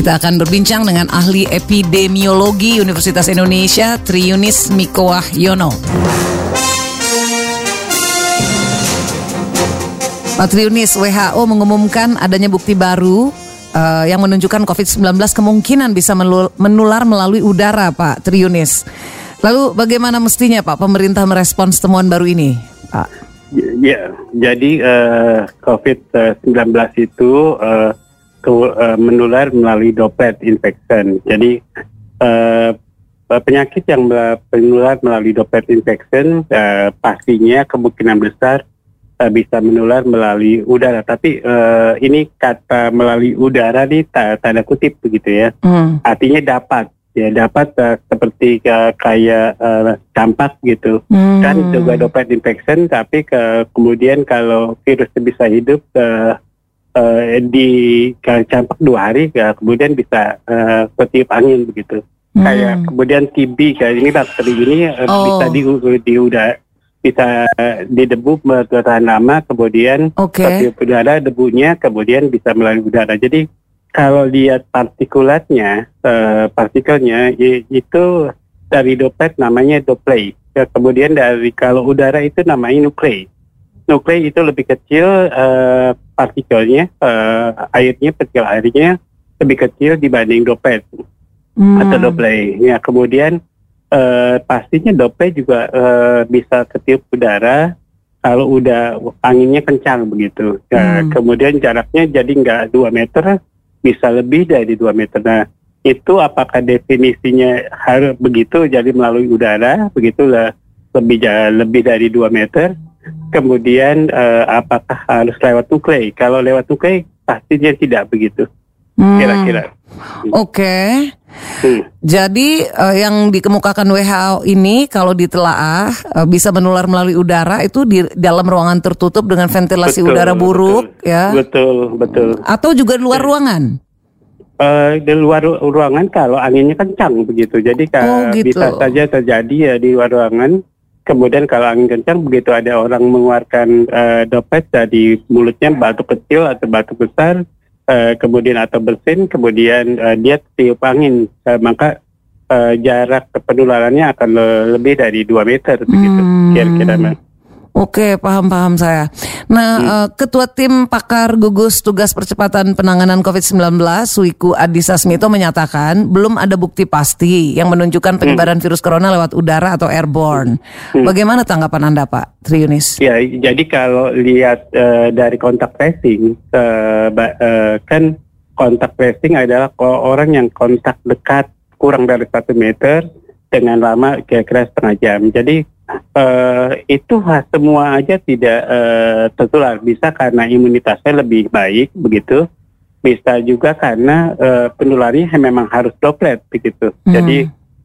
Kita akan berbincang dengan ahli epidemiologi Universitas Indonesia, Triunis Miko Wahyono. Pak Triunis, WHO mengumumkan adanya bukti baru uh, yang menunjukkan COVID-19 kemungkinan bisa menular melalui udara, Pak Triunis. Lalu bagaimana mestinya Pak pemerintah merespons temuan baru ini, Pak? Ya, jadi uh, COVID-19 itu uh, ke, uh, menular melalui droplet infection. Jadi uh, penyakit yang menular melalui droplet infection uh, pastinya kemungkinan besar uh, bisa menular melalui udara. Tapi uh, ini kata melalui udara nih tanda kutip begitu ya. Mm. Artinya dapat ya dapat uh, seperti uh, kayak uh, campak gitu mm. kan juga droplet infection tapi ke, kemudian kalau virus bisa hidup uh, uh, di campak dua hari ya, kemudian bisa uh, ketiup angin begitu mm. kayak kemudian TB kayak ini bakteri ini uh, oh. bisa di, di udara bisa di debu bertahan lama kemudian okay. udara debunya kemudian bisa melalui udara jadi kalau lihat partikulatnya uh, partikelnya itu dari doplet namanya doplay ya, kemudian dari kalau udara itu namanya nuklei nuklei itu lebih kecil uh, partikelnya uh, airnya partikel airnya lebih kecil dibanding doplet hmm. atau doplay ya kemudian uh, pastinya dope juga uh, bisa ketiup udara kalau udah anginnya kencang begitu. Nah, hmm. Kemudian jaraknya jadi nggak dua meter, bisa lebih dari dua meter. Nah, itu apakah definisinya harus begitu jadi melalui udara begitulah lebih lebih dari dua meter kemudian uh, apakah harus lewat nuklei kalau lewat nuklei pastinya tidak begitu hmm. kira-kira oke okay. Hmm. Jadi uh, yang dikemukakan WHO ini kalau ditelaah uh, bisa menular melalui udara itu di dalam ruangan tertutup dengan ventilasi betul, udara buruk betul. ya. Betul, betul. Atau juga di luar ruangan? Uh, di luar ruangan kalau anginnya kencang begitu. Jadi oh, gitu. bisa saja terjadi ya di luar ruangan. Kemudian kalau angin kencang begitu ada orang mengeluarkan uh, dopet dari mulutnya batu kecil atau batu besar uh, kemudian atau bersin, kemudian uh, dia tiup angin, uh, maka uh, jarak penularannya akan le lebih dari 2 meter begitu hmm. kira-kira Oke, paham-paham saya. Nah, hmm. uh, Ketua Tim Pakar Gugus Tugas Percepatan Penanganan COVID-19, Wiku Adhisa Smito menyatakan belum ada bukti pasti yang menunjukkan penyebaran hmm. virus corona lewat udara atau airborne. Hmm. Bagaimana tanggapan Anda, Pak Triunis? Ya, jadi kalau lihat uh, dari kontak tracing, uh, uh, kan kontak tracing adalah orang yang kontak dekat kurang dari satu meter dengan lama kira-kira setengah jam. Jadi uh, itu semua aja tidak uh, tertular. Bisa karena imunitasnya lebih baik begitu. Bisa juga karena uh, penularannya memang harus droplet begitu. Hmm. Jadi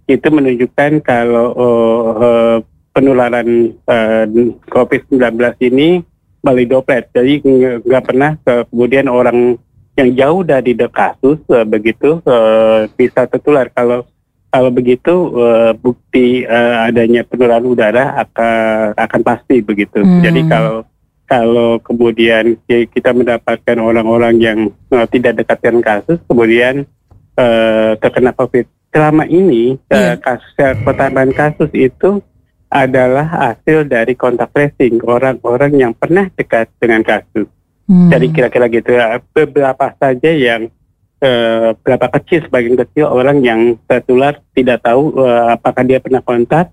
itu menunjukkan kalau uh, uh, penularan uh, COVID-19 ini melalui droplet. Jadi nggak pernah kemudian orang yang jauh dari kasus uh, begitu uh, bisa tertular. Kalau kalau begitu uh, bukti uh, adanya penularan udara akan akan pasti begitu. Hmm. Jadi kalau kalau kemudian kita mendapatkan orang-orang yang uh, tidak dekat dengan kasus, kemudian uh, terkena COVID. Selama ini yeah. uh, kasus pertambahan kasus itu adalah hasil dari kontak tracing orang-orang yang pernah dekat dengan kasus. Hmm. Jadi kira-kira gitu. Beberapa saja yang uh, berapa kecil sebagian kecil orang yang tertular tidak tahu uh, apakah dia pernah kontak?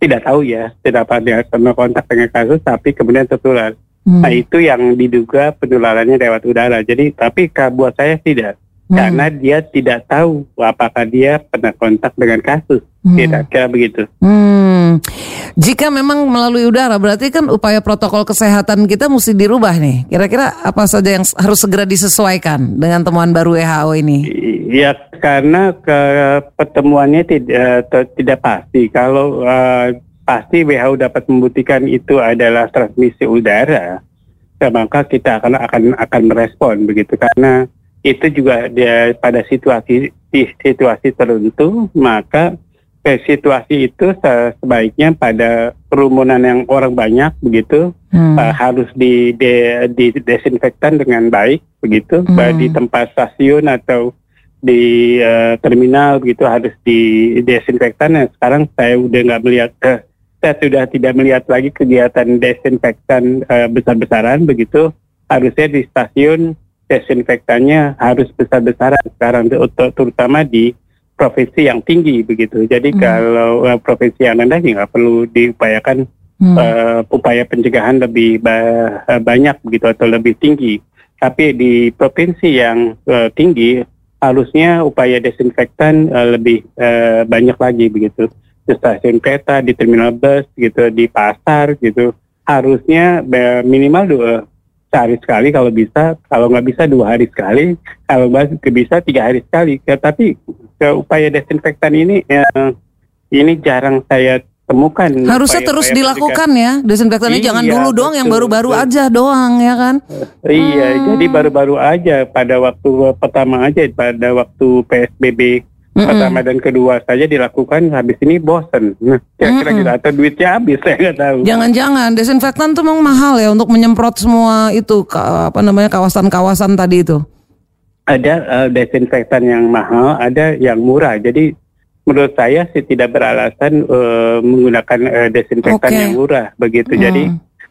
Tidak tahu ya tidak pernah pernah kontak dengan kasus tapi kemudian tertular. Hmm. nah itu yang diduga penularannya lewat udara. Jadi tapi buat saya tidak hmm. karena dia tidak tahu apakah dia pernah kontak dengan kasus hmm. kira-kira begitu hmm. Jika memang melalui udara, berarti kan upaya protokol kesehatan kita mesti dirubah nih. Kira-kira apa saja yang harus segera disesuaikan dengan temuan baru WHO ini? Ya, karena ke pertemuannya tidak uh, tidak pasti. Kalau uh, pasti WHO dapat membuktikan itu adalah transmisi udara, maka kita akan akan akan merespon begitu karena itu juga dia pada situasi situasi tertentu maka eh, situasi itu sebaiknya pada kerumunan yang orang banyak begitu hmm. uh, harus di, de, di desinfektan dengan baik begitu hmm. baik di tempat stasiun atau di uh, terminal begitu harus di desinfektan. Nah, sekarang saya udah nggak melihat, uh, saya sudah tidak melihat lagi kegiatan desinfektan uh, besar-besaran begitu. Harusnya di stasiun desinfektannya harus besar-besaran sekarang untuk terutama di provinsi yang tinggi begitu. Jadi hmm. kalau uh, provinsi yang rendah ya nggak perlu diupayakan hmm. uh, upaya pencegahan lebih ba banyak begitu atau lebih tinggi. Tapi di provinsi yang uh, tinggi harusnya upaya desinfektan uh, lebih uh, banyak lagi begitu. Di stasiun kereta, di terminal bus gitu, di pasar gitu. Harusnya minimal dua sehari sekali kalau bisa, kalau nggak bisa dua hari sekali, kalau nggak bisa tiga hari sekali. Ya, tapi upaya desinfektan ini ya, ini jarang saya temukan. Harusnya upaya, terus upaya dilakukan ya desinfektannya iya, jangan dulu doang yang baru-baru aja doang ya kan? Uh, iya, hmm. jadi baru-baru aja pada waktu pertama aja pada waktu PSBB mm -mm. pertama dan kedua saja dilakukan habis ini bosen. Nah, kira-kira mm -mm. atau duitnya habis saya nggak tahu. Jangan-jangan desinfektan tuh memang mahal ya untuk menyemprot semua itu apa namanya kawasan-kawasan tadi itu. Ada uh, desinfektan yang mahal, ada yang murah. Jadi menurut saya sih tidak beralasan uh, menggunakan uh, desinfektan okay. yang murah begitu. Hmm. Jadi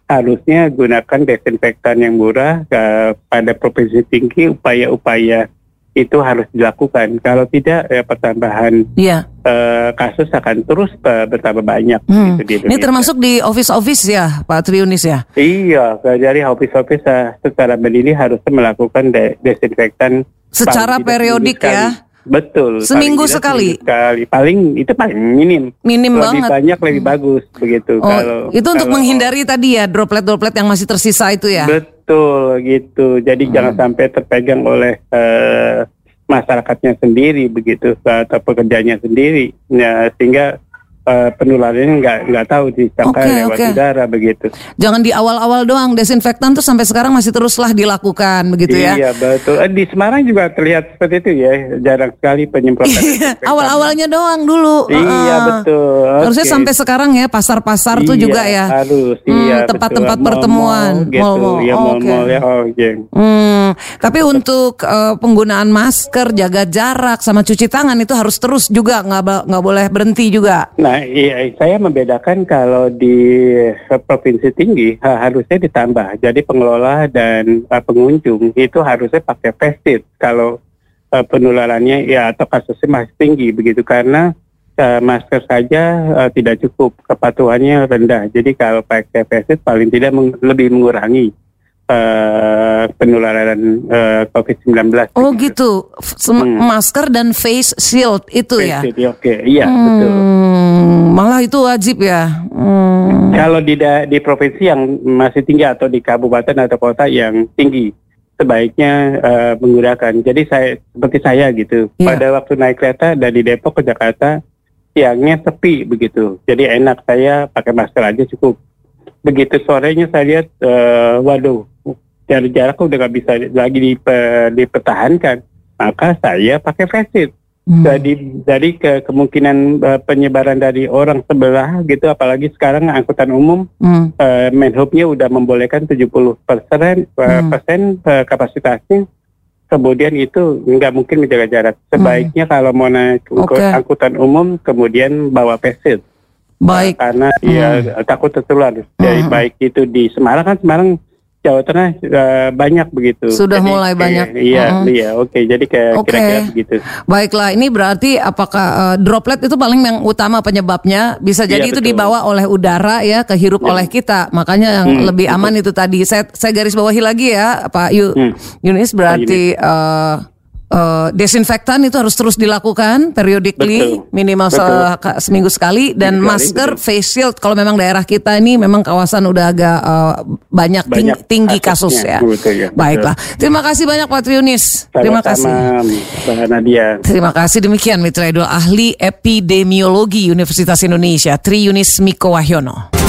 harusnya gunakan desinfektan yang murah uh, pada provinsi tinggi upaya-upaya itu harus dilakukan. Kalau tidak ya pertambahan yeah. Iya. uh, kasus akan terus uh, bertambah banyak. Hmm. Gitu di Ini termasuk di office-office ya, Pak Triunis ya? Iya, dari office-office uh, secara mandiri harus melakukan de desinfektan secara periodik ya. Betul. Seminggu sekali. Sekali. Paling itu paling minim. Minim lebih banget. banyak lebih bagus begitu. Oh, kalau itu untuk kalau, menghindari tadi ya droplet-droplet yang masih tersisa itu ya. Betul gitu. Jadi hmm. jangan sampai terpegang oleh uh, masyarakatnya sendiri begitu atau pekerjanya sendiri. Ya, sehingga uh, penularannya nggak nggak tahu disangka okay, lewat okay. udara begitu. Jangan di awal-awal doang desinfektan tuh sampai sekarang masih teruslah dilakukan begitu ya. Iya betul. Eh, di Semarang juga terlihat seperti itu ya. Jarang sekali penyemprotan. Iya, awal-awalnya doang dulu. Iya uh, betul. Okay. Harusnya sampai sekarang ya pasar-pasar iya, tuh juga ya. Harus. Hmm, iya. Tempat-tempat pertemuan. Mall, gitu. Mall, ya, mall, okay. mall ya. Oh, okay. hmm, tapi untuk uh, penggunaan masker, jaga jarak, sama cuci tangan itu harus terus juga nggak nggak boleh berhenti juga. Nah Nah, iya, saya membedakan kalau di provinsi tinggi harusnya ditambah. Jadi pengelola dan uh, pengunjung itu harusnya pakai shield kalau uh, penularannya ya atau kasusnya masih tinggi begitu karena uh, masker saja uh, tidak cukup kepatuhannya rendah. Jadi kalau pakai shield paling tidak meng lebih mengurangi penularan uh, COVID-19. Oh gitu, hmm. masker dan face shield itu face ya? Shield, Oke, okay. iya hmm, betul. Malah itu wajib ya. Hmm. Kalau di di provinsi yang masih tinggi atau di kabupaten atau kota yang tinggi, sebaiknya uh, menggunakan. Jadi saya seperti saya gitu, yeah. pada waktu naik kereta dari Depok ke Jakarta, siangnya sepi begitu. Jadi enak saya pakai masker aja cukup begitu sorenya saya lihat uh, waduh dari jarak udah nggak bisa lagi dipe, dipertahankan maka saya pakai face hmm. jadi dari ke kemungkinan uh, penyebaran dari orang sebelah gitu apalagi sekarang angkutan umum hmm. uh, Menhubnya udah membolehkan 70 persen uh, hmm. persen uh, kapasitasnya kemudian itu nggak mungkin menjaga jarak sebaiknya hmm. kalau mau naik okay. angkutan umum kemudian bawa face Baik. Karena ya hmm. takut tertular. Jadi hmm. baik itu di Semarang kan Semarang Jawa Tengah uh, banyak begitu. Sudah jadi, mulai banyak. Iya, uh-huh. iya, oke. Okay. Jadi kayak okay. kira-kira begitu. Baiklah, ini berarti apakah uh, droplet itu paling yang utama penyebabnya? Bisa jadi iya, itu betul. dibawa oleh udara ya, kehirup ya. oleh kita. Makanya yang hmm, lebih aman betul. itu tadi. Saya saya garis bawahi lagi ya, Pak Yu, hmm. Yunis berarti uh, uh, desinfektan itu harus terus dilakukan periodically betul. minimal betul. Se seminggu sekali dan Sekali, masker betul. face shield kalau memang daerah kita ini memang kawasan udah agak uh, banyak, banyak tinggi, kasus ya. Betul, ya. Baiklah. Terima kasih banyak Pak Triunis. Terima kasih. Mbak Nadia. Terima kasih demikian Mitra Idul ahli epidemiologi Universitas Indonesia Triunis Miko Wahyono.